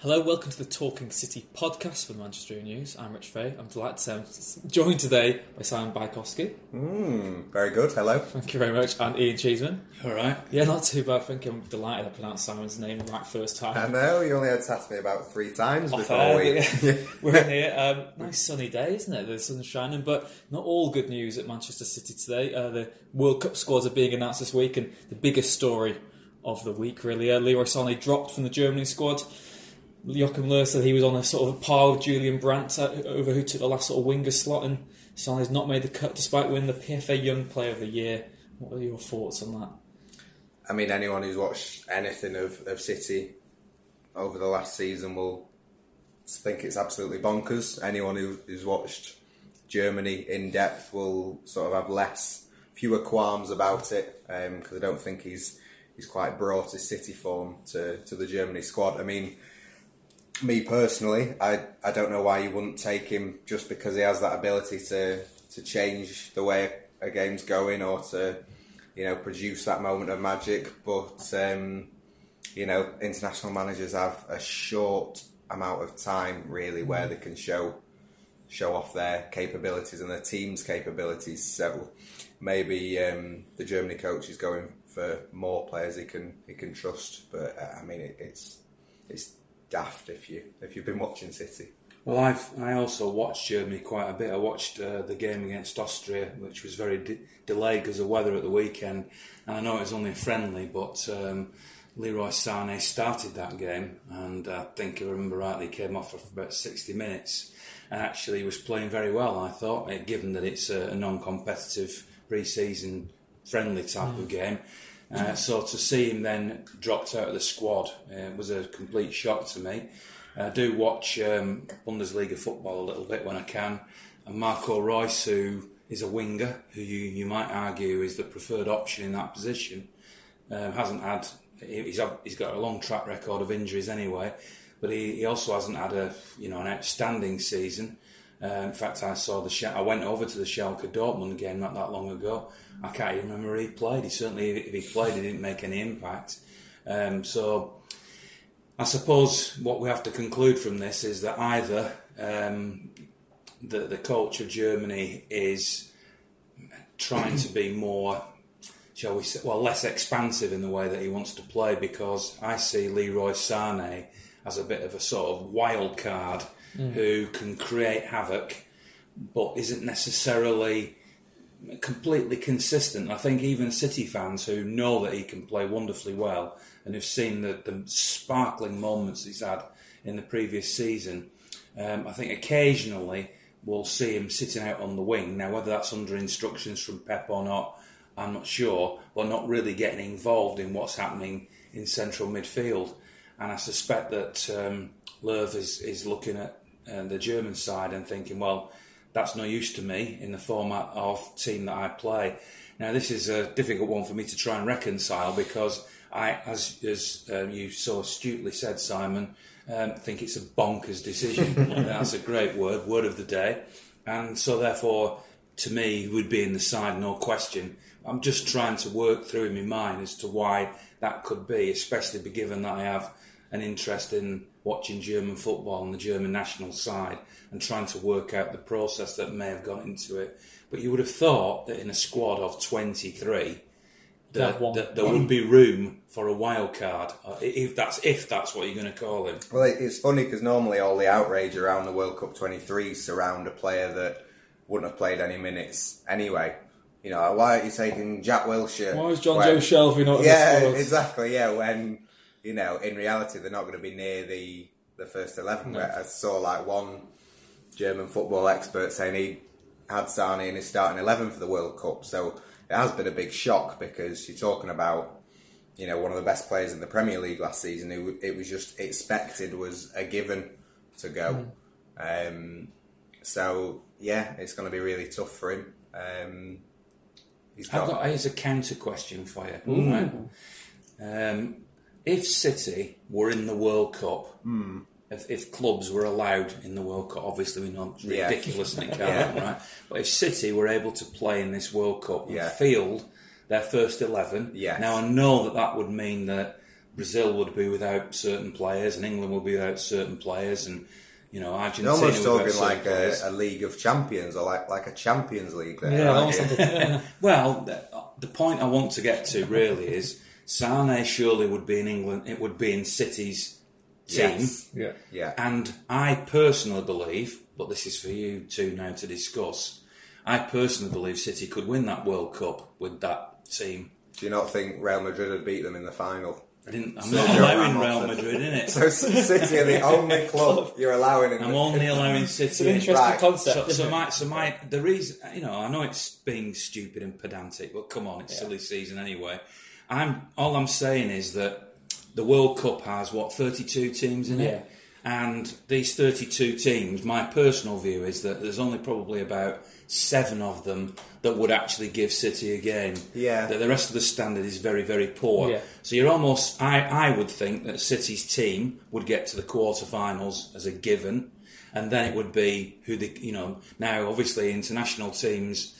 Hello, welcome to the Talking City podcast for the Manchester News. I'm Rich Fay. I'm delighted to um, joined today by Simon Bajkowski. Mm, very good. Hello. Thank you very much. And Ian Cheeseman. All right. Yeah, not too bad. I think I'm delighted I pronounced Simon's name right first time. I know, you only had to ask me about three times Off before air, we. yeah. We're in here. Um, nice sunny day, isn't it? The sun's shining, but not all good news at Manchester City today. Uh, the World Cup squads are being announced this week, and the biggest story of the week, really. Uh, Leroy Sané dropped from the Germany squad. Joachim Löw said he was on a sort of par with Julian Brandt uh, over who took the last sort of winger slot, and Sané's not made the cut despite winning the PFA Young Player of the Year. What are your thoughts on that? I mean, anyone who's watched anything of, of City over the last season will think it's absolutely bonkers. Anyone who, who's watched Germany in depth will sort of have less, fewer qualms about it because I don't think he's he's quite brought his City form to, to the Germany squad. I mean, me personally, I, I don't know why you wouldn't take him just because he has that ability to to change the way a game's going or to you know produce that moment of magic. But um, you know, international managers have a short amount of time really where they can show show off their capabilities and their team's capabilities. So maybe um, the Germany coach is going for more players he can he can trust. But uh, I mean, it, it's it's daft if you if you've been watching City. Well, I've I also watched Germany quite a bit. I watched uh, the game against Austria, which was very de- delayed because of weather at the weekend, and I know it was only a friendly, but um, Leroy Sané started that game, and I think I remember rightly, he came off for about sixty minutes, and actually was playing very well. I thought, eh, given that it's a, a non-competitive pre-season friendly type of game. Uh, so to see him then dropped out of the squad uh, was a complete shock to me. I do watch um, Bundesliga football a little bit when I can, and Marco Reus, who is a winger, who you, you might argue is the preferred option in that position, um, hasn't had he's he's got a long track record of injuries anyway, but he, he also hasn't had a you know an outstanding season. Uh, in fact, I saw the I went over to the Schalke Dortmund game not that long ago. I can't even remember he played. He certainly, if he played, he didn't make any impact. Um, so, I suppose what we have to conclude from this is that either um, the the coach of Germany is trying to be more, shall we say, well, less expansive in the way that he wants to play because I see Leroy Sané as a bit of a sort of wild card who can create havoc, but isn't necessarily completely consistent. I think even City fans who know that he can play wonderfully well and have seen the, the sparkling moments he's had in the previous season, um, I think occasionally we'll see him sitting out on the wing. Now, whether that's under instructions from Pep or not, I'm not sure, but not really getting involved in what's happening in central midfield. And I suspect that um, Löw is, is looking at uh, the German side and thinking, well, that's no use to me in the format of team that I play. Now, this is a difficult one for me to try and reconcile because I, as, as um, you so astutely said, Simon, um, think it's a bonkers decision. that's a great word, word of the day. And so, therefore, to me, he would be in the side, no question. I'm just trying to work through in my mind as to why that could be, especially given that I have an interest in watching German football and the German national side and trying to work out the process that may have gone into it. But you would have thought that in a squad of 23, that, Have one. that there would be room for a wild card, uh, if that's if that's what you're going to call him. Well, it's funny because normally all the outrage around the World Cup 23 surround a player that wouldn't have played any minutes anyway. You know, why aren't you taking Jack Wilshere? Why is John when- Joe Shelvey not in Yeah, the squad? exactly. Yeah, when you know, in reality, they're not going to be near the the first eleven. No. I saw like one German football expert saying he had Sane in his starting eleven for the World Cup. So it has been a big shock because you're talking about you know, one of the best players in the Premier League last season, who it was just expected was a given to go. Um, so yeah, it's going to be really tough for him. Um, he's I've got, got here's a counter question for you. Right. Um, if City were in the World Cup, if, if clubs were allowed in the World Cup, obviously we know it's Yeah. ridiculous and it can't Yeah. happen, right? But if City were able to play in this World Cup and Yeah. field their first eleven, Yes. now I know that that would mean that Brazil would be without certain players and England would be without certain players and you know Argentina You're almost talking like a, a league of champions or like like a Champions League. There, Yeah, aren't almost like a, Well, the, the point I want to get to really is Sane surely would be in England. It would be in City's team, Yes. yeah. Yeah. and I personally believe, but this is for you two now to discuss. I personally believe City could win that World Cup with that team. Do you not think Real Madrid would beat them in the final? I didn't. I'm So not you're allowing Ramos Real then. Madrid in it. So City are the only club you're allowing in I'm the only allowing City. It's an interesting Right. concept. So, so my, so my, the reason, you know, I know it's being stupid and pedantic, but come on, it's silly season anyway. I'm all I'm saying is that the World Cup has what 32 teams in it, and these 32 teams. My personal view is that there's only probably about seven of them that would actually give City a game. Yeah. That the rest of the standard is very, very poor. Yeah. So you're almost, I, I would think that City's team would get to the quarterfinals as a given, and then it would be who the, you know, now obviously international teams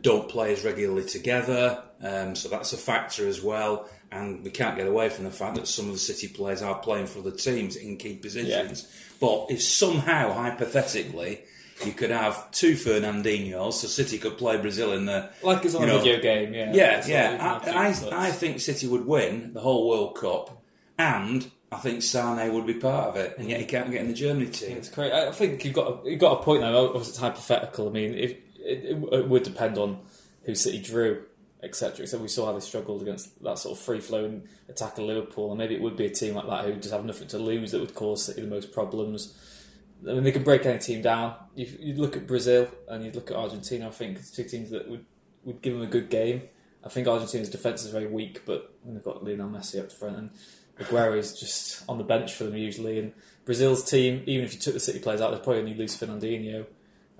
don't play as regularly together, um, so that's a factor as well. And we can't get away from the fact that some of the City players are playing for the teams in key positions. But if somehow, hypothetically, you could have two Fernandinhos, so City could play Brazil in the Like it's on you a video game, yeah. yeah, yeah. I, I, I think City would win the whole World Cup, and I think Sane would be part of it, and yet he can't get in the Germany team. It's great. I think you've got a, you've got a point now. Obviously, it's hypothetical. I mean, if, it, it, it would depend on who City drew, etc. So we saw how they struggled against that sort of free flowing attack of Liverpool, and maybe it would be a team like that who just have nothing to lose that would cause City the most problems. I mean, they can break any team down. You, you look at Brazil and you look at Argentina. I think two teams that would would give them a good game. I think Argentina's defence is very weak, but they've got Lionel Messi up front and Aguero is just on the bench for them usually. And Brazil's team, even if you took the City players out, they'd probably only lose Fernandinho.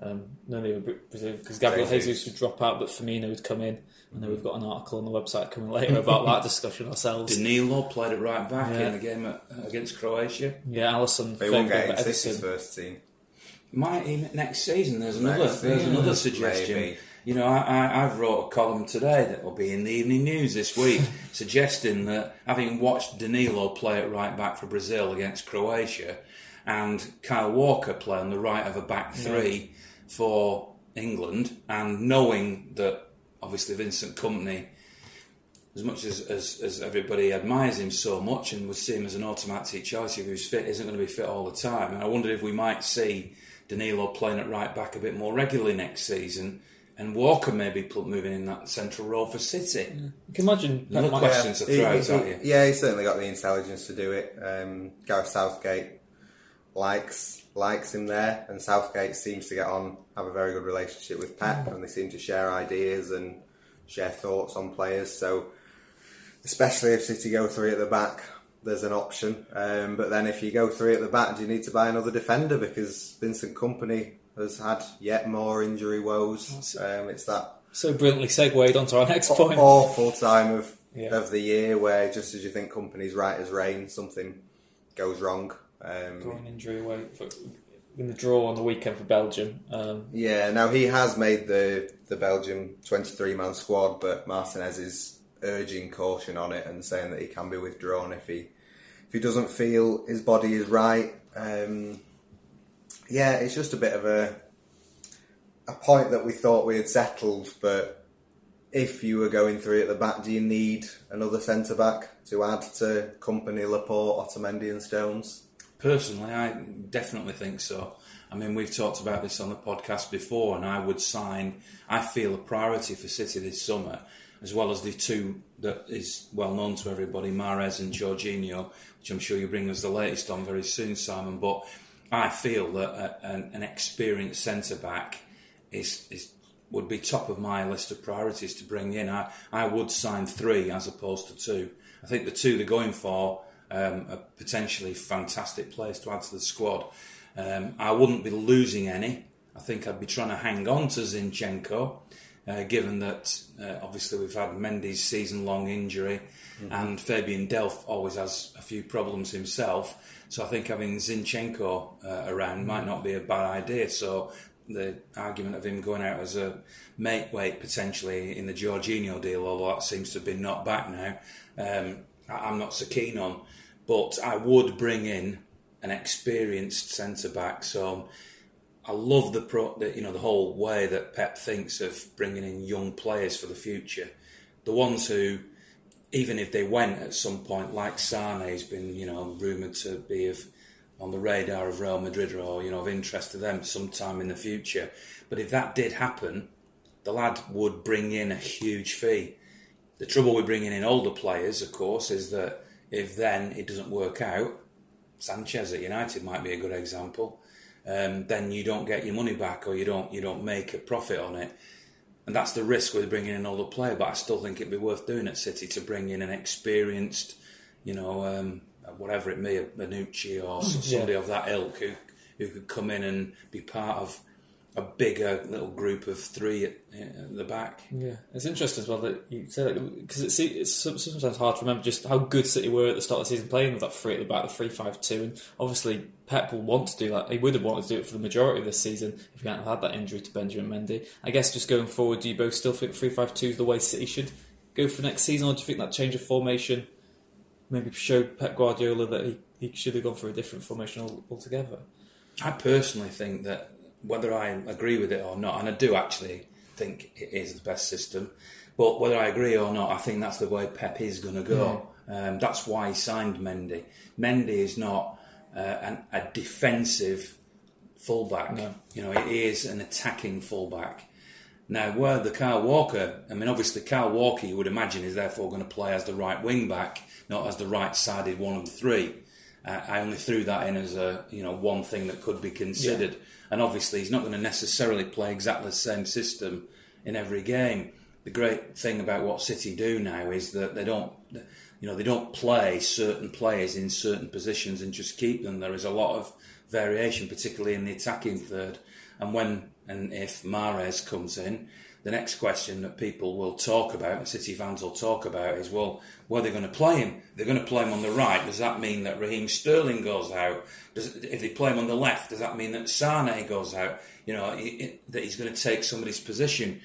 Um, none of the other because Gabriel Jesus. Jesus would drop out, but Firmino would come in. I know we've got an article on the website coming later about that discussion ourselves. Danilo played it right back Yeah. in the game at, against Croatia. Yeah, Alisson. They won't get Fabinho, in City's Ederson. first team. Might even next season. There's another. Next there's season, another suggestion. maybe. You know, I, I, I've wrote a column today that will be in the evening news this week, suggesting that having watched Danilo play at right back for Brazil against Croatia, and Kyle Walker play on the right of a back three for England, and knowing that obviously Vincent Kompany as much as, as, as everybody admires him so much and would see him as an automatic choice if he was fit, isn't going to be fit all the time. And I wondered if we might see Danilo playing at right back a bit more regularly next season and Walker maybe pl- moving in that central role for City. You can imagine. Another Pep might- question to He- throw he- out at you. Yeah, he's certainly got the intelligence to do it. Um, Gareth Southgate likes likes him there, and Southgate seems to get on, have a very good relationship with Pep, and they seem to share ideas and share thoughts on players. So, especially if City go three at the back, there's an option. Um, but then if you go three at the back, do you need to buy another defender because Vincent Kompany has had yet more injury woes? Um, it's that So brilliantly segued onto our next point. awful time of Yeah. of the year where just as you think Kompany's right as rain, something goes wrong. Um, Groin injury away for, in the draw on the weekend for Belgium. Um, yeah, now he has made the the Belgium twenty three man squad, but Martinez is urging caution on it and saying that he can be withdrawn if he if he doesn't feel his body is right. Um, yeah, it's just a bit of a a point that we thought we had settled, but if you were going three at the back, do you need another centre back to add to Kompany, Laporte, Otamendi, and Stones? Personally, I definitely think so. I mean, we've talked about this on the podcast before, and I would sign. I feel a priority for City this summer, as well as the two that is well known to everybody, Mahrez and Jorginho, which I'm sure you bring us the latest on very soon, Simon. But I feel that a, an, an experienced centre back is is would be top of my list of priorities to bring in. I, I would sign three as opposed to two. I think the two they're going for um, are potentially fantastic players to add to the squad. Um, I wouldn't be losing any. I think I'd be trying to hang on to Zinchenko, uh, given that uh, obviously we've had Mendy's season long injury mm-hmm. and Fabian Delph always has a few problems himself. So I think having Zinchenko uh, around mm-hmm. might not be a bad idea. So the argument of him going out as a mate weight potentially in the Jorginho deal, although that seems to have been knocked back now, um, I'm not so keen on. But I would bring in an experienced centre back. So um, I love the, pro, the you know the whole way that Pep thinks of bringing in young players for the future, the ones who, even if they went at some point, like Sane has been you know rumoured to be of on the radar of Real Madrid or you know of interest to them sometime in the future. But if that did happen, the lad would bring in a huge fee. The trouble with bringing in older players, of course, is that if then it doesn't work out, Sanchez at United might be a good example um, then you don't get your money back or you don't you don't make a profit on it. And that's the risk with bringing in another player. But I still think it'd be worth doing at City to bring in an experienced, you know, um, whatever it may, a Bonucci or somebody yeah. of that ilk who who could come in and be part of a bigger little group of three at, at, the back. Yeah, it's interesting as well that you say that because it's, it's sometimes hard to remember just how good City were at the start of the season playing with that three at the back, the three-five-two, and obviously Pep will want to do that. He would have wanted to do it for the majority of this season if he hadn't had that injury to Benjamin Mendy. I guess just going forward, do you both still think three-five-two is the way City should go for next season, or do you think that change of formation maybe showed Pep Guardiola that he, he should have gone for a different formation altogether? I personally think that whether I agree with it or not, and I do actually think it is the best system, but whether I agree or not, I think that's the way Pep is going to go. Mm. Um, that's why he signed Mendy. Mendy is not uh, an, a defensive fullback. No. You know, he is an attacking fullback. Now, where the Kyle Walker, I mean, obviously, Kyle Walker, you would imagine, is therefore going to play as the right wing back, not as the right sided one of the three. I only threw that in as a you know one thing that could be considered. Yeah. And obviously, he's not going to necessarily play exactly the same system in every game. The great thing about what City do now is that they don't, you know, they don't play certain players in certain positions and just keep them. There is a lot of variation, particularly in the attacking third. And when and if Mahrez comes in, the next question that people will talk about, City fans will talk about, is well, where are they going to play him? They're going to play him on the right. Does that mean that Raheem Sterling goes out? Does, if they play him on the left, does that mean that Sane goes out? You know, it, that he's going to take somebody's position.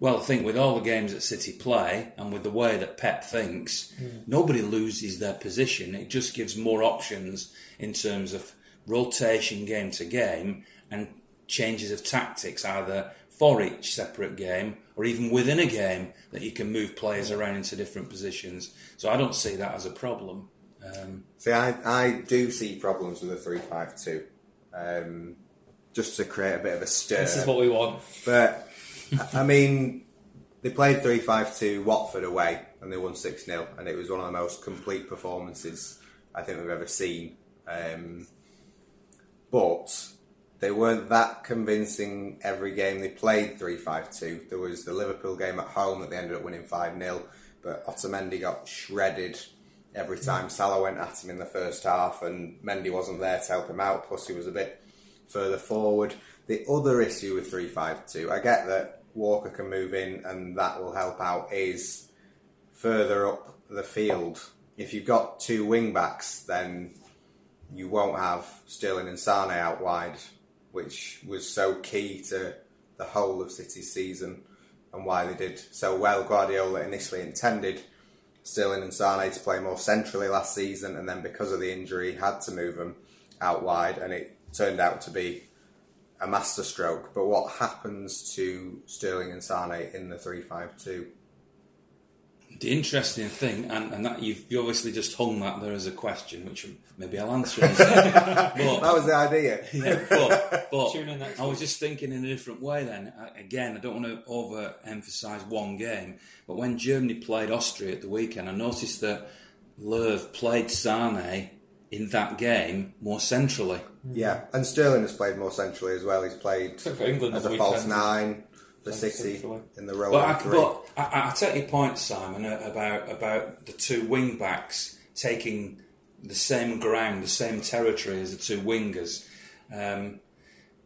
Well, I think with all the games that City play and with the way that Pep thinks, mm. nobody loses their position. It just gives more options in terms of rotation game to game and changes of tactics, either for each separate game or even within a game that you can move players around into different positions. So I don't see that as a problem. Um, see, I, I do see problems with the 3 5 2. Um, just to create a bit of a stir. This is what we want. But, I mean, they played 3 5 2 Watford away and they won 6 0, and it was one of the most complete performances I think we've ever seen. Um, but they weren't that convincing every game they played 3-5-2. There was the Liverpool game at home that they ended up winning 5-0, but Otamendi got shredded every time Salah went at him in the first half and Mendy wasn't there to help him out, plus he was a bit further forward. The other issue with 3-5-2, I get that Walker can move in and that will help out, is further up the field. If you've got two wing backs, then you won't have Sterling and Sane out wide which was so key to the whole of City's season and why they did so well. Guardiola initially intended Sterling and Sane to play more centrally last season, and then because of the injury, had to move them out wide, and it turned out to be a masterstroke. But what happens to Sterling and Sane in the three-five-two? The interesting thing, and, and that you've you obviously just hung that there as a question, which maybe I'll answer. but, that was the idea. Yeah, but, but I was just thinking in a different way. Then again, I don't want to over-emphasise one game, but when Germany played Austria at the weekend, I noticed that Löw played Sane in that game more centrally. Yeah, and Sterling has played more centrally as well. He's played england as a false nine the Thank you, City Phil. in the row But, I, three. but I, I take your point, Simon, uh, about about the two wing backs taking the same ground, the same territory as the two wingers. Um,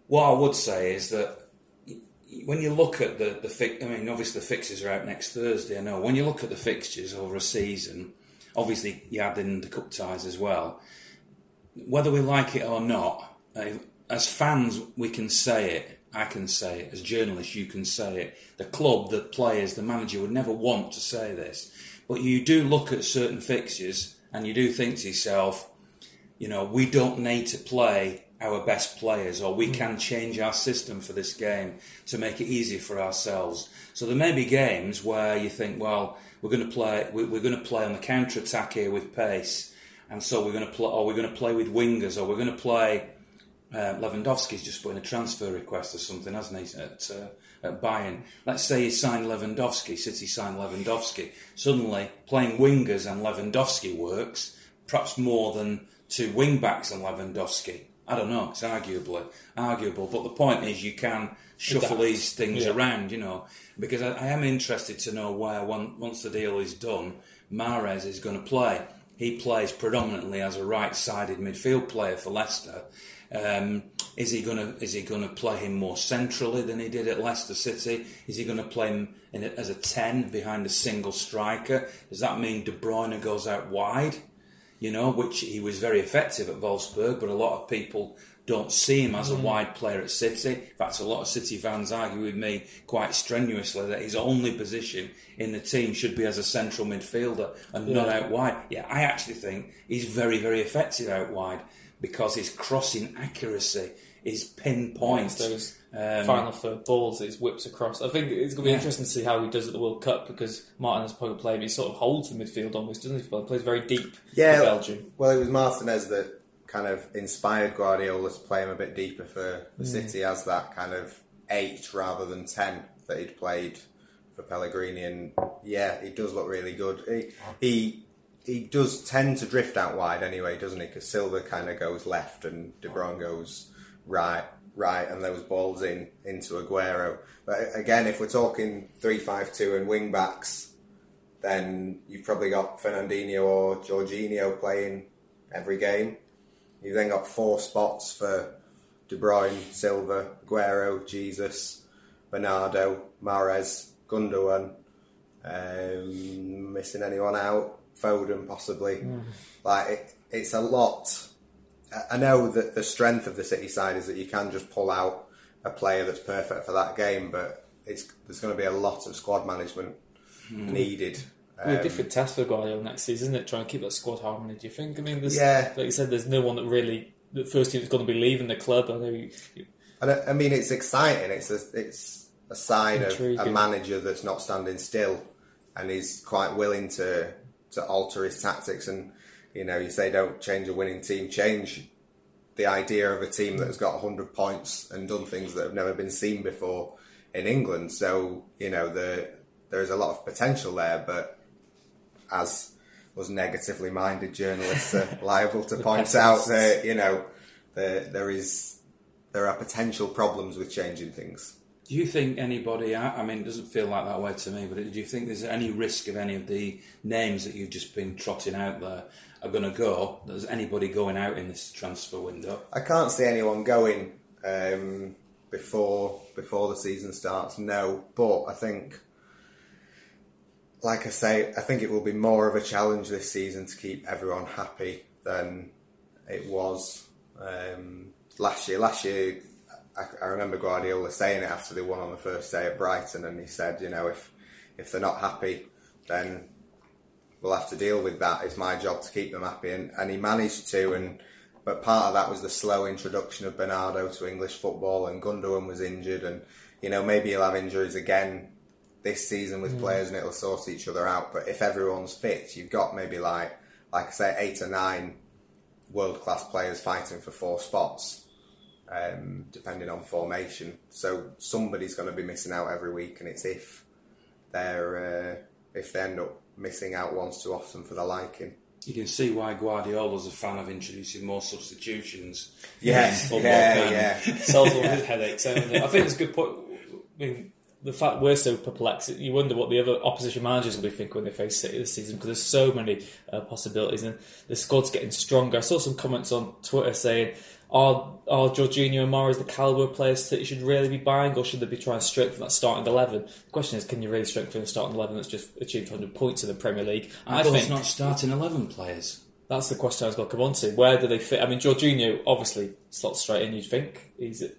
what I would say is that y- y- when you look at the the fi- I mean, obviously the fixtures are out next Thursday. I know when you look at the fixtures over a season, obviously you add in the cup ties as well. Whether we like it or not, uh, as fans we can say it. I can say it. As journalists, you can say it. The club, the players, the manager would never want to say this, but you do look at certain fixtures and you do think to yourself, you know, we don't need to play our best players, or we hmm. can change our system for this game to make it easier for ourselves. So there may be games where you think, well, we're going to play, we- we're going to play on the counter attack here with pace, and so we're going to play, or we're going to play with wingers, or we're going to play. Uh, Lewandowski's just put in a transfer request or something, hasn't he, at, uh, at Bayern? Let's say he signed Lewandowski, City signed Lewandowski. Suddenly, playing wingers and Lewandowski works, perhaps more than two wing backs and Lewandowski. I don't know. It's arguably arguable, but the point is you can shuffle Adapt. these things Yeah. around, you know, because I, I am interested to know where one, once the deal is done, Mahrez is going to play. He plays predominantly as a right-sided midfield player for Leicester. Um, is he going to is he going to play him more centrally than he did at Leicester City? Is he going to play him in a, as a ten behind a single striker? Does that mean De Bruyne goes out wide? you know, which he was very effective at Wolfsburg, but a lot of people don't see him as a wide player at City. In fact, a lot of City fans argue with me quite strenuously that his only position in the team should be as a central midfielder and not out wide. Yeah, I actually think he's very, very effective out wide because his crossing accuracy is pinpoint. It's those Um, final third balls that he whips across. I think it's going to be Yeah. interesting to see how he does at the World Cup because Martin has probably played, he sort of holds the midfield almost, doesn't he? He plays very deep Yeah, for Belgium. Well, it was Martinez that kind of inspired Guardiola to play him a bit deeper for the City as that kind of eight rather than ten that he'd played for Pellegrini. And yeah, he does look really good. He he, he does tend to drift out wide anyway, doesn't he? Because Silva kind of goes left and De Bruyne goes right, right, and those balls in into Aguero. But again, if we're talking three-five-two and wing backs then you've probably got Fernandinho or Jorginho playing every game. You've then got four spots for De Bruyne, Silva, Aguero, Jesus, Bernardo, Mahrez, Gundogan. Um, missing anyone out? Foden, possibly. Like it, it's a lot. I- know that the strength of the City side is that you can just pull out a player that's perfect for that game, but it's there's going to be a lot of squad management needed. Um, a different task for Guardiola next season, isn't it? Trying to keep that squad harmony. Do you think? I mean, there's, Yeah. like you said, there's no one that really. The first team that's going to be leaving the club. I know. You, you- And I, I mean, it's exciting. It's a, it's a sign of a manager that's not standing still, and he's quite willing to to alter his tactics. And you know, you say don't change a winning team, change the idea of a team that has got hundred points and done things that have never been seen before in England. So you know, the there is a lot of potential there, but as was negatively minded journalists are liable to point out that you know there there is there are potential problems with changing things. Do you think anybody? I mean, it doesn't feel like that way to me. But do you think there's any risk of any of the names that you've just been trotting out there are going to go? There's anybody going out in this transfer window? I can't see anyone going um, before before the season starts. No, but I think, like I say, I think it will be more of a challenge this season to keep everyone happy than it was um, last year. Last year, I, I remember Guardiola saying it after they won on the first day at Brighton, and he said, you know, if if they're not happy, then we'll have to deal with that. It's my job to keep them happy, and, and he managed to. And but part of that was the slow introduction of Bernardo to English football, and Gundogan was injured, and you know maybe he'll have injuries again this season with mm. players, and it'll sort each other out. But if everyone's fit, you've got maybe like like I say, eight or nine world class players fighting for four spots. Um, depending on formation, so somebody's going to be missing out every week, and it's if they're uh, if they end up missing out once too often for their liking. You can see why Guardiola's a fan of introducing more substitutions. Yes, yeah, yeah. solves all his headaches. I think it's a good point. I mean, the fact we're so perplexed, you wonder what the other opposition managers will be thinking when they face City this season because there's so many uh, possibilities and the squad's getting stronger. I saw some comments on Twitter saying, "Are are Jorginho and Mahrez the caliber of players that you should really be buying, or should they be trying to strengthen that starting eleven? The question is, can you really strengthen a starting eleven that's just achieved 100 points in the Premier League? I, I think not starting 11 players. That's the question I was going to come on to. Where do they fit? I mean, Jorginho obviously slots straight in. You'd think he's it.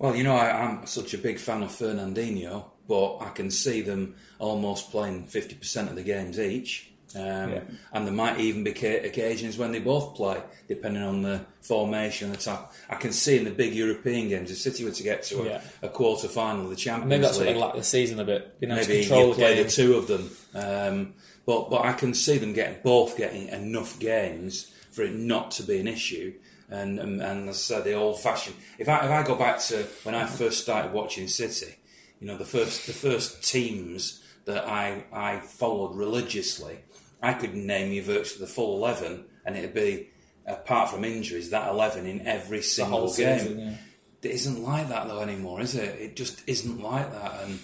Well, you know, I, am such a big fan of Fernandinho, but I can see them almost playing 50% of the games each. Um, yeah. And there might even be occasions when they both play, depending on the formation and the type. I can see in the big European games, if City were to get to a, yeah. a quarter final of the Champions Maybe that's League, what they lack the season a bit. You know, maybe you play the two of them. Um, but but I can see them getting both getting enough games for it not to be an issue. And and, and as I said, the old fashioned. If I if I go back to when I first started watching City, you know the first the first teams that I I followed religiously, I could name you virtually the full eleven, and it'd be apart from injuries that eleven in every single game. Season, yeah. It isn't like that though anymore, is it? It just isn't like that, and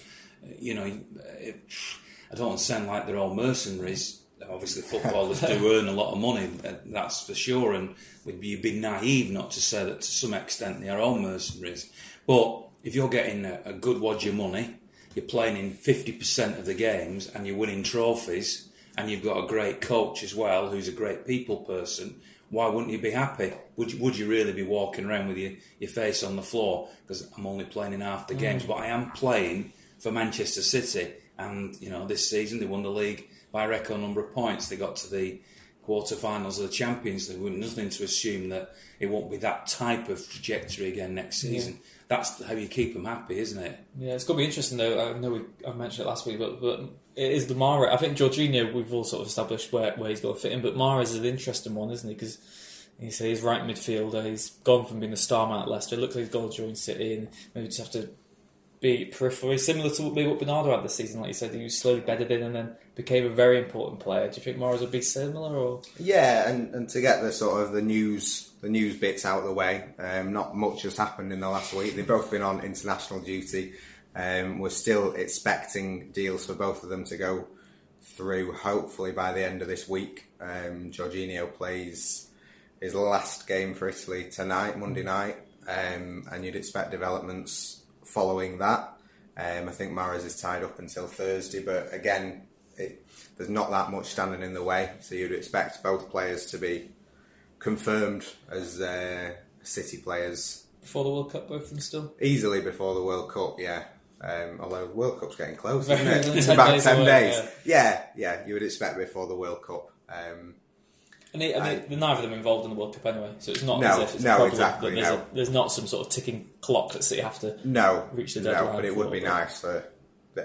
you know. It, I don't sound like they're all mercenaries. Obviously, footballers do earn a lot of money, uh, that's for sure, and you'd be naive not to say that to some extent they are all mercenaries. But if you're getting a, a good wad of money, you're playing in 50% of the games, and you're winning trophies, and you've got a great coach as well who's a great people person, why wouldn't you be happy? Would you, would you really be walking around with your, your face on the floor? Because I'm only playing in half the mm. games, but I am playing for Manchester City and you know this season they won the league by a record number of points. They got to the quarterfinals of the Champions League. We're nothing to assume that it won't be that type of trajectory again next season. Yeah. That's how you keep them happy, isn't it? Yeah, it's going to be interesting though. I know we, I mentioned it last week, but, but it is the Mara. I think Jorginho, we've all sort of established where, where he's going to fit in, but Mahrez is an interesting one, isn't he? Because he's, he's right midfielder. He's gone from being a star man at Leicester. It looks like he's going to join City, and maybe just have to be peripherally similar to maybe what Bernardo had this season. Like you said, he was slowly bedded in and then became a very important player. Do you think Mahrez would be similar? Or yeah, and, and to get the sort of the news the news bits out of the way, um, not much has happened in the last week. They've both been on international duty. Um, we're still expecting deals for both of them to go through. Hopefully by the end of this week, um, Jorginho plays his last game for Italy tonight, Monday night, um, and you'd expect developments following that. Um, I think Mahrez is tied up until Thursday, but again, it, there's not that much standing in the way, so you'd expect both players to be confirmed as uh, City players before the World Cup. Both of them still easily before the World Cup, yeah. Um, although World Cup's getting close, isn't it? It's about ten days. Yeah. yeah. yeah, you would expect before the World Cup. Um, and, it, and it, neither of them involved in the World Cup anyway, so it's not no, as if it's no, exactly, there's, no. a, there's not some sort of ticking clock that City have to no, reach the deadline. No, but it would be nice for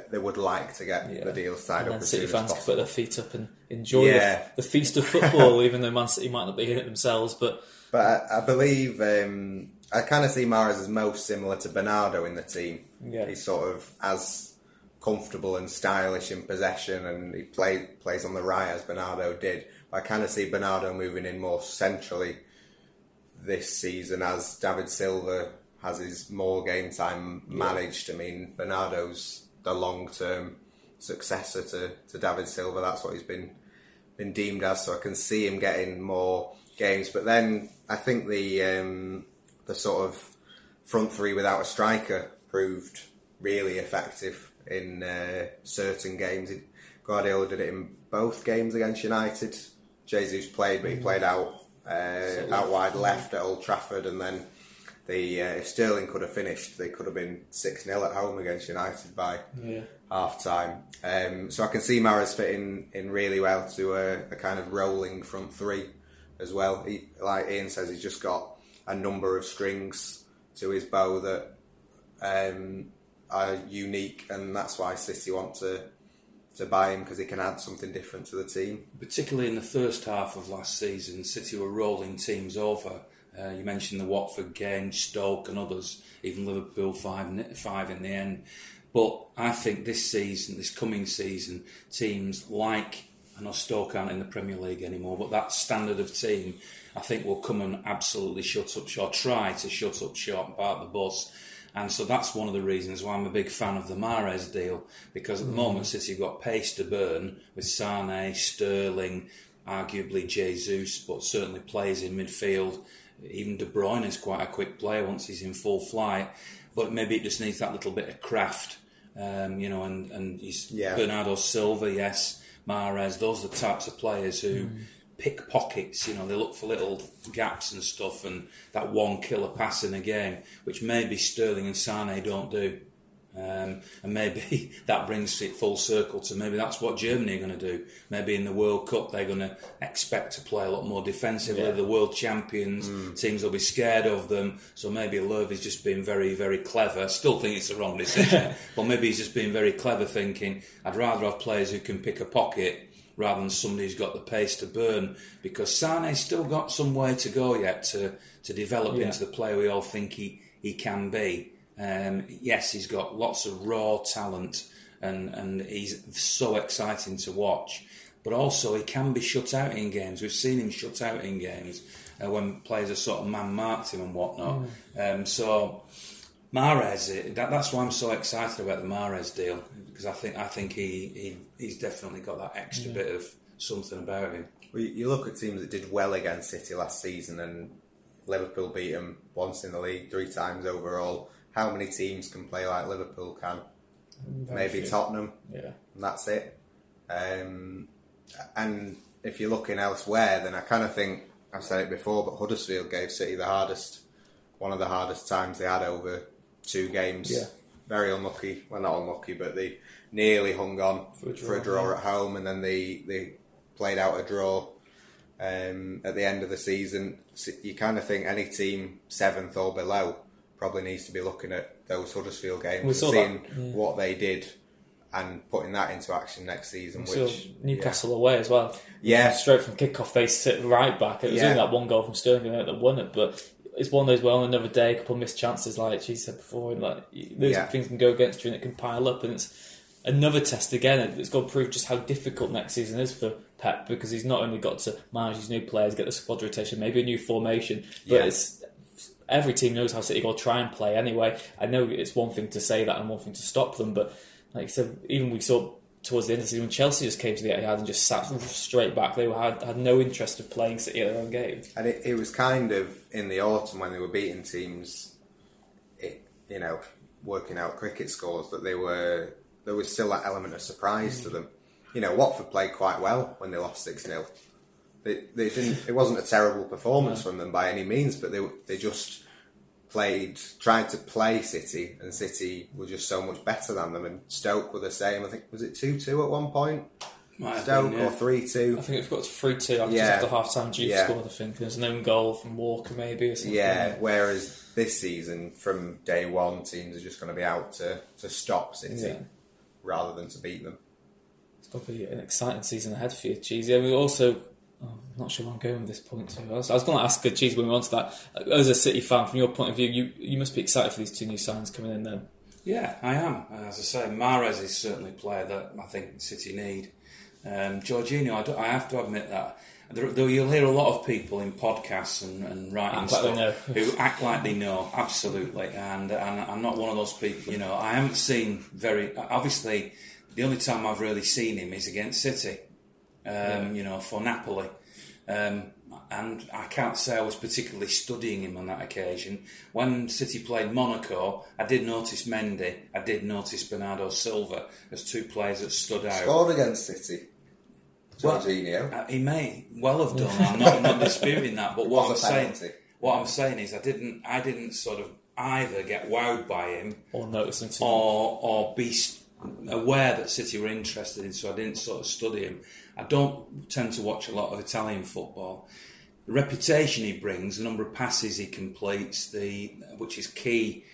they would like to get yeah. the deal signed and up. Then City fans can put their feet up and enjoy yeah. the, the, feast of football, even though Man City might not be in it themselves. But but I, I believe um, I kind of see Mahrez as most similar to Bernardo in the team. Yeah. He's sort of as comfortable and stylish in possession, and he play, plays on the right as Bernardo did. I kind of see Bernardo moving in more centrally this season as David Silva has his more game time managed. I mean, Bernardo's the long term successor to, to David Silva. That's what he's been been deemed as. So I can see him getting more games. But then I think the um, the sort of front three without a striker proved really effective in uh, certain games. Guardiola did it in both games against United. Jesus played, but he played out uh, out wide left at Old Trafford, and then the uh, if Sterling could have finished, they could have been six 0 at home against United by yeah. half time. Um, so I can see Mahrez fitting in really well to a, a kind of rolling front three as well. He, like Ian says, he's just got a number of strings to his bow that um, are unique, and that's why City want to to buy him because he can add something different to the team. Particularly in the first half of last season, City were rolling teams over. Uh, you mentioned the Watford game, Stoke, and others, even Liverpool five five in the end. But I think this season, this coming season, teams like I know Stoke aren't in the Premier League anymore, but that standard of team, I think, will come and absolutely shut up short, try to shut up short and park the bus. And so that's one of the reasons why I'm a big fan of the Mahrez deal because at the moment City have got pace to burn with Sane, Sterling, arguably Jesus, but certainly players in midfield. Even De Bruyne is quite a quick player once he's in full flight, but maybe it just needs that little bit of craft, um, you know. And and he's Yeah. Bernardo Silva, yes, Mahrez. Those are the types of players who pick pockets. You know, they look for little gaps and stuff, and that one killer pass in a game, which maybe Sterling and Sane don't do. Um, and maybe that brings it full circle to maybe that's what Germany are going to do. Maybe in the World Cup they're going to expect to play a lot more defensively. Yeah. The world champions teams will be scared of them. So maybe is just being very, very clever. Still think it's the wrong decision, but maybe he's just being very clever, thinking I'd rather have players who can pick a pocket rather than somebody who's got the pace to burn. Because Sane's still got some way to go yet to to develop Yeah. into the player we all think he, he can be. Um, yes, he's got lots of raw talent and, and he's so exciting to watch. But also, he can be shut out in games. We've seen him shut out in games uh, when players have sort of man marked him and whatnot. Um, so, Mahrez, eh, that, that's why I'm so excited about the Mahrez deal because I think I think he, he he's definitely got that extra bit of something about him. Well, you- you look at teams that did well against City last season, and Liverpool beat them once in the league, three times overall. How many teams can play like Liverpool can? Maybe few. Tottenham, Yeah. and that's it. Um, and if you're looking elsewhere, then I kind of think I've said it before, but Huddersfield gave City the hardest, one of the hardest times they had over two games. Yeah. Very unlucky. Well, not unlucky, but they nearly hung on For a for a draw, draw, yeah. at home, and then they they played out a draw um, at the end of the season. So you kind of think any team seventh or below probably needs to be looking at those Huddersfield games and seeing yeah. what they did and putting that into action next season. So which Newcastle away as well. Yeah. Straight from kickoff, they sit right back. It was Yeah. only that one goal from Sterling that won it, but it's one of those. Well, another day, a couple of missed chances, like she said before, and like those Yeah. things can go against you and it can pile up, and it's another test again. It's going to prove just how difficult next season is for Pep because he's not only got to manage his new players, get the squad rotation, maybe a new formation, but Yeah. it's every team knows how City will try and play anyway. I know it's one thing to say that and one thing to stop them, but like I said, even we saw towards the end of the season when Chelsea just came to the Etihad and just sat straight back. They were, had had no interest of playing City at their own game. And it, it was kind of in the autumn when they were beating teams, it, you know, working out cricket scores that they were there was still that element of surprise to mm. them. You know, Watford played quite well when they lost six 0 They they didn't. It wasn't a terrible performance from them by any means, but they they just played tried to play City, and City were just so much better than them. And Stoke were the same. I think was it two two at one point. Might Stoke been, yeah. or three two. I think we've got three two after, Yeah. after half time. Duke Yeah. scored, I think. There's an own goal from Walker, maybe, or something. Yeah, whereas this season, from day one, teams are just going to be out to, to stop City Yeah. rather than to beat them. It's going to be an exciting season ahead for you, Cheesy. I mean, also, oh, I'm not sure where I'm going with this point. To I was, I was going to ask Cheesy when we on to that. As a City fan, from your point of view, you you must be excited for these two new signs coming in. Then, Yeah, I am. As I say, Mahrez is certainly a player that I think City need. Um, Jorginho, I, do- I have to admit that. There, though you'll hear a lot of people in podcasts and, and writing stuff who act like they know, absolutely. And, and I'm not one of those people. You know, I haven't seen very. Obviously, the only time I've really seen him is against City. Um, You know, for Napoli. Um, and I can't say I was particularly studying him on that occasion. When City played Monaco, I did notice Mendy, I did notice Bernardo Silva as two players that stood out. Scored against City. Well, Jorginho. Uh, he may well have done. I'm not, not disputing that, but what I'm saying, what I'm saying is, I didn't, I didn't sort of either get wowed by him or noticing too. or or be aware that City were interested in, so I didn't sort of study him. I don't tend to watch a lot of Italian football. The reputation he brings, the number of passes he completes, the which is key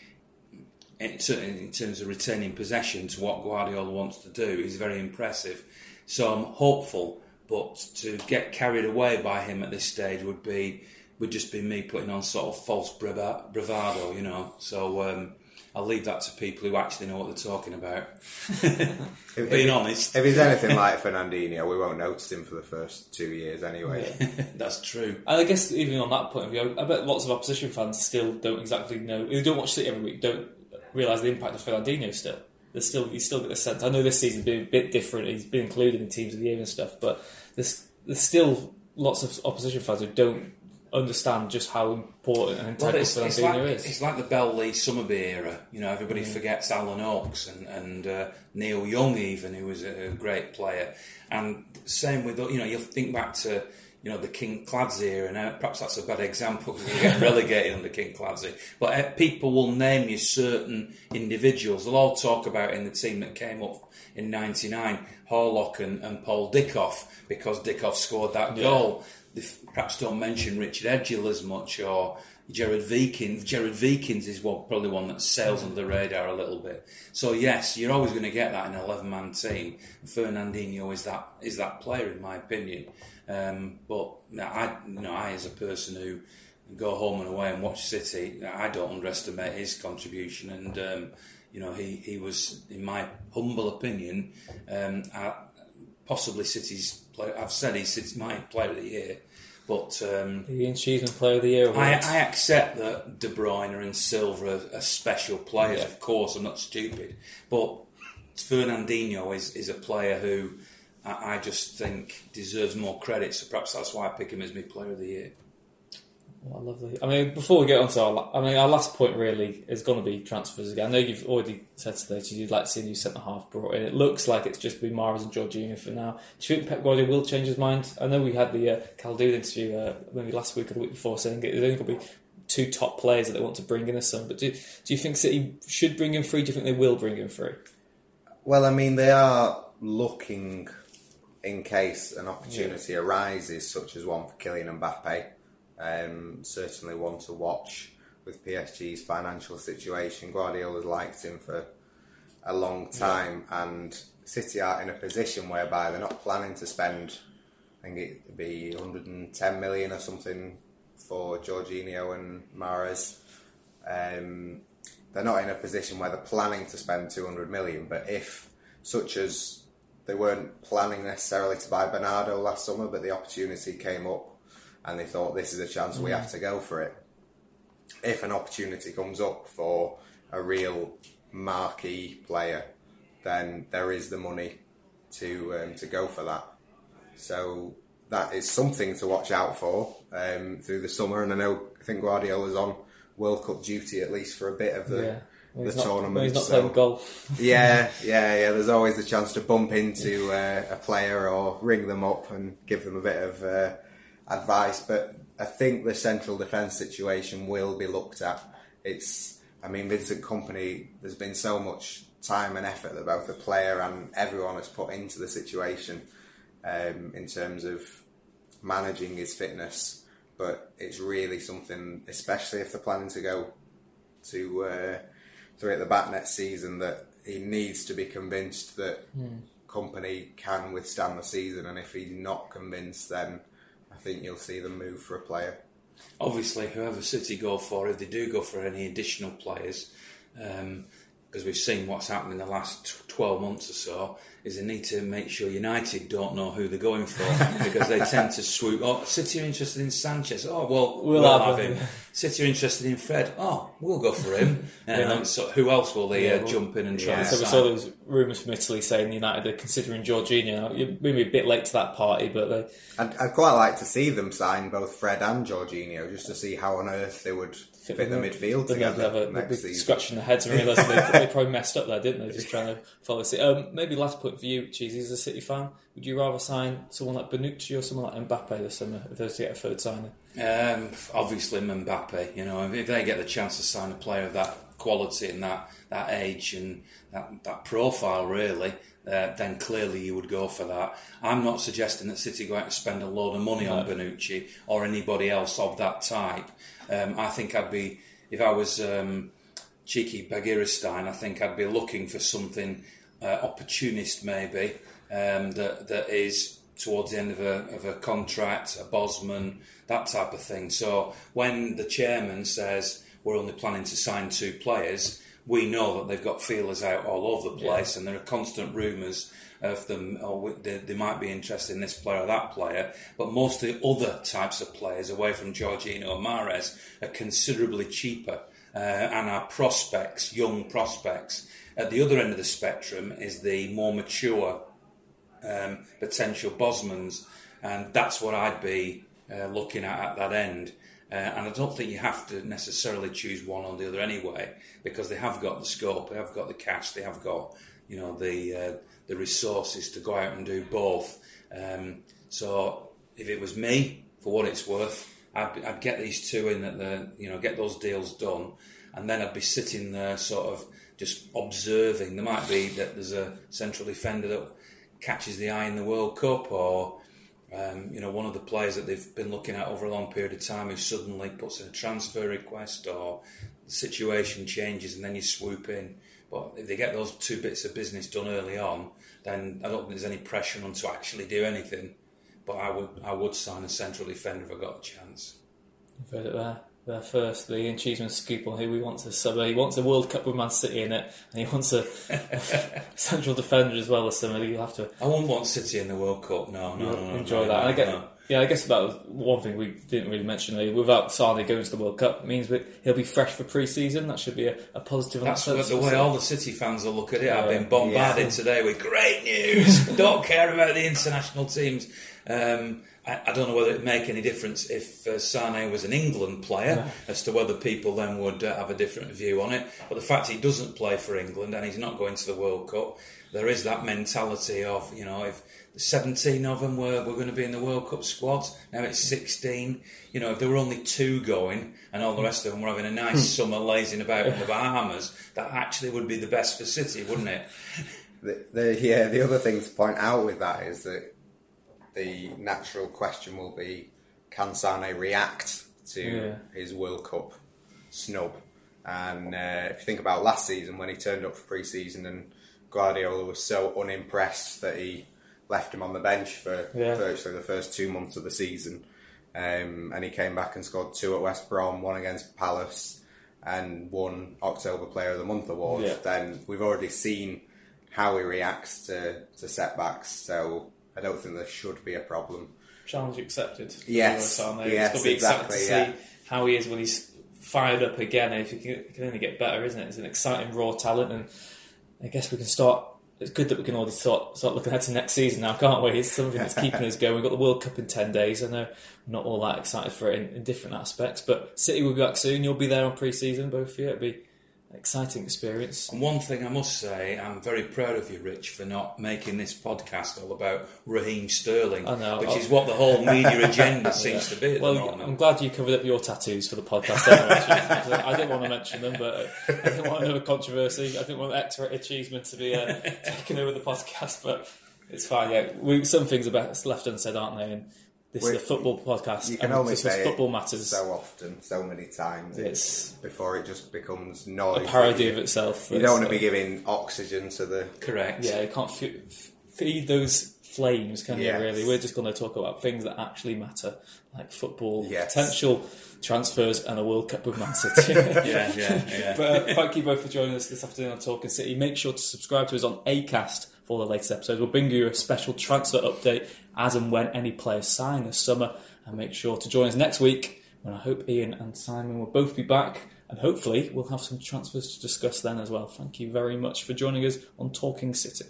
in, in terms of retaining possession to what Guardiola wants to do, is very impressive. So I'm hopeful, but to get carried away by him at this stage would be would just be me putting on sort of false brava- bravado, you know. So um, I'll leave that to people who actually know what they're talking about. If, Being if, honest, if he's anything like Fernandinho, we won't notice him for the first two years anyway. that's true. And I guess even on that point of view, I bet lots of opposition fans still don't exactly know. Who don't watch City every week don't realise the impact of Fernandinho still. There's still you still get the sense. I know this season's been a bit different. He's been included in teams of the year and stuff, but there's there's still lots of opposition fans who don't understand just how important and integral Well, it's, like, is. it's like the Bell Lee Summerbee era. You know, everybody forgets Alan Oakes and, and uh, Neil Young, even, who was a, a great player. And same with, you know, you'll think back to, you know, the Kinkladze era, and uh, perhaps that's a bad example because we get relegated under Kinkladze. But uh, people will name you certain individuals. They'll all talk about in the team that came up in 99, Horlock and, and Paul Dickov, because Dickov scored that goal. They perhaps don't mention Richard Edghill as much or Gerard Wiekens. Gerard Wiekens is one, probably one that sails under the radar a little bit. So yes, you're always going to get that in an 11 man team. Fernandinho is that is that player in my opinion. Um, but no, I, you know, I as a person who go home and away and watch City, I don't underestimate his contribution. And um, you know, he, he was, in my humble opinion, um, possibly City's. Player, I've said he's my player of the year, but um, the Achievement Player of the Year. I. I accept that De Bruyne and Silva are, are special players. Yeah. Of course, I'm not stupid, but Fernandinho is, is a player who I, I just think deserves more credit. So perhaps that's why I pick him as my player of the year. Oh, lovely. I mean, before we get on to our, I mean, our last point really is going to be transfers again. I know you've already said today that you'd like to see a new centre half brought in. It looks like it's just been Mahrez and Jorginho for now. Do you think Pep Guardiola will change his mind? I know we had the uh, interview uh, maybe last week or the week before saying there's only going to be two top players that they want to bring in this summer. But do, do you think City should bring in three? Do you think they will bring in three? Well, I mean, they are looking in case an opportunity arises, such as one for Kylian Mbappe. Um, certainly one to watch with PSG's financial situation. Guardiola's liked him for a long time, and City are in a position whereby they're not planning to spend. I think it'd be 110 million or something for Jorginho and Mahrez. Um, they're not in a position where they're planning to spend 200 million, but if, such as they weren't planning necessarily to buy Bernardo last summer, but the opportunity came up and they thought this is a chance we have to go for it. If an opportunity comes up for a real marquee player, then there is the money to um, to go for that. So that is something to watch out for um, through the summer. And I know I think Guardiola's on World Cup duty at least for a bit of the Yeah. When the he's not, tournament. when he's not so- playing golf. yeah, yeah, yeah. There's always the chance to bump into uh, a player or ring them up and give them a bit of uh, advice. But I think the central defence situation will be looked at. It's, I mean, Vincent Kompany. There's been so much time and effort that both the player and everyone has put into the situation um, in terms of managing his fitness. But it's really something, especially if they're planning to go to uh, three at the back next season that he needs to be convinced that Kompany can withstand the season and if he's not convinced then think you'll see them move for a player. Obviously, whoever City go for, if they do go for any additional players, um, because we've seen what's happened in the last 12 months or so, is they need to make sure United don't know who they're going for because they tend to swoop. Oh, City are interested in Sanchez. Oh, well, We'll we'll, have have him. him. City are interested in Fred. Oh, we'll go for him. Yeah. Um, so who else will they Yeah, uh, well, jump in and try yeah. and So we saw those rumours from Italy saying United are considering Jorginho. You're maybe a bit late to that party, but they, I'd, I'd quite like to see them sign both Fred and Jorginho just to see how on earth they would fit, the midfield Then they'd together have a, they'd next be season. scratching their heads and realising they, they probably messed up there, didn't they? Just trying to follow City. Um, maybe last point for you, Cheesy, as a City fan, would you rather sign someone like Bonucci or someone like Mbappe this summer if they were to get a third signing? Um, obviously, Mbappe. You know, if they get the chance to sign a player of that quality and that, that age and that, that profile, really, uh, then clearly you would go for that. I'm not suggesting that City go out and spend a load of money on Bonucci or anybody else of that type. Um, I think I'd be, if I was um, Txiki Begiristain, I think I'd be looking for something uh, opportunist, maybe um, that that is towards the end of a of a contract, a Bosman, that type of thing. So when the chairman says we're only planning to sign two players, we know that they've got feelers out all over the place, and there are constant rumours of them. Oh, they, they might be interested in this player or that player, but most of the other types of players, away from Jorginho Mahrez, are considerably cheaper uh, and our prospects, young prospects. At the other end of the spectrum is the more mature um, potential Bosmans, and that's what I'd be uh, looking at at that end. Uh, and I don't think you have to necessarily choose one or the other anyway, because they have got the scope, they have got the cash, they have got you know the uh, the resources to go out and do both. Um, so if it was me, for what it's worth, I'd, I'd get these two in at the you know get those deals done, and then I'd be sitting there sort of just observing. There might be that there's a central defender that catches the eye in the World Cup, or um, you know one of the players that they've been looking at over a long period of time who suddenly puts in a transfer request, or the situation changes and then you swoop in. But if they get those two bits of business done early on, then I don't think there's any pressure on to actually do anything. But I would I would sign a central defender if I got a chance. You've heard it there. There first, the Ian Cheeseman scoop on who he wants a summer. He wants a World Cup with Man City in it, and he wants a, central defender as well as somebody. You'll have to. I won't want City in the World Cup. No, no, no, no enjoy no, that. No, I yeah, I guess that was one thing we didn't really mention. Really. Without Sane going to the World Cup, means that he'll be fresh for pre-season. That should be a, a positive. That's that what, the way all the City fans will look at it. I've been bombarded Yeah. today with great news. don't care about the international teams. Um, I, I don't know whether it'd make any difference if uh, Sane was an England player, as to whether people then would uh, have a different view on it. But the fact he doesn't play for England and he's not going to the World Cup, there is that mentality of you know if 17 of them were, were going to be in the World Cup squad. Now it's 16. You know, if there were only two going and all the rest of them were having a nice summer lazing about in the Bahamas, that actually would be the best for City, wouldn't it? The, the, yeah, the other thing to point out with that is that the natural question will be can Sane react to Yeah. his World Cup snub? And uh, if you think about last season when he turned up for pre season and Guardiola was so unimpressed that he left him on the bench for Yeah. virtually the first two months of the season. Um, and he came back and scored two at West Brom, one against Palace, and won October Player of the Month award. Yeah. Then we've already seen how he reacts to, to setbacks, so I don't think there should be a problem. challenge accepted. Yes, Leroy yes, it's going to be exciting to exactly, see yeah. how he is when he's fired up again. If he can, it can only get better, isn't it? It's an exciting raw talent, and I guess we can start. It's good that we can already start start looking ahead to next season now, can't we? It's something that's keeping us going. We've got the World Cup in ten days. I know we're not all that excited for it in, in different aspects, but City will be back soon. You'll be there on pre-season, both of you. It'll be an exciting experience. And one thing I must say, I'm very proud of you, Rich, for not making this podcast all about Raheem Sterling, know. which I'll- is what the whole media agenda seems to be at Well, the moment. I'm glad you covered up your tattoos for the podcast. Anyway, I didn't want to mention them, but I didn't want another controversy. I didn't want X-rated achievement to be uh, taking over the podcast, but it's fine. Yeah, we, some things are best left unsaid, aren't they? And this We- is a football podcast. You can only say football it matters. so often, so many times, It's before it just becomes noise. a parody of itself. You don't want to be giving oxygen to the. Correct. Yeah, you can't f- feed those flames, can Yes. you? Really, we're just going to talk about things that actually matter, like football, Yes. potential transfers, and a World Cup with Man City. yeah, yeah, yeah. But uh, thank you both for joining us this afternoon on Talking City. Make sure to subscribe to us on Acast for the latest episodes. We'll bring you a special transfer update as and when any players sign this summer. And make sure to join us next week when I hope Ian and Simon will both be back. And hopefully we'll have some transfers to discuss then as well. Thank you very much for joining us on Talking City.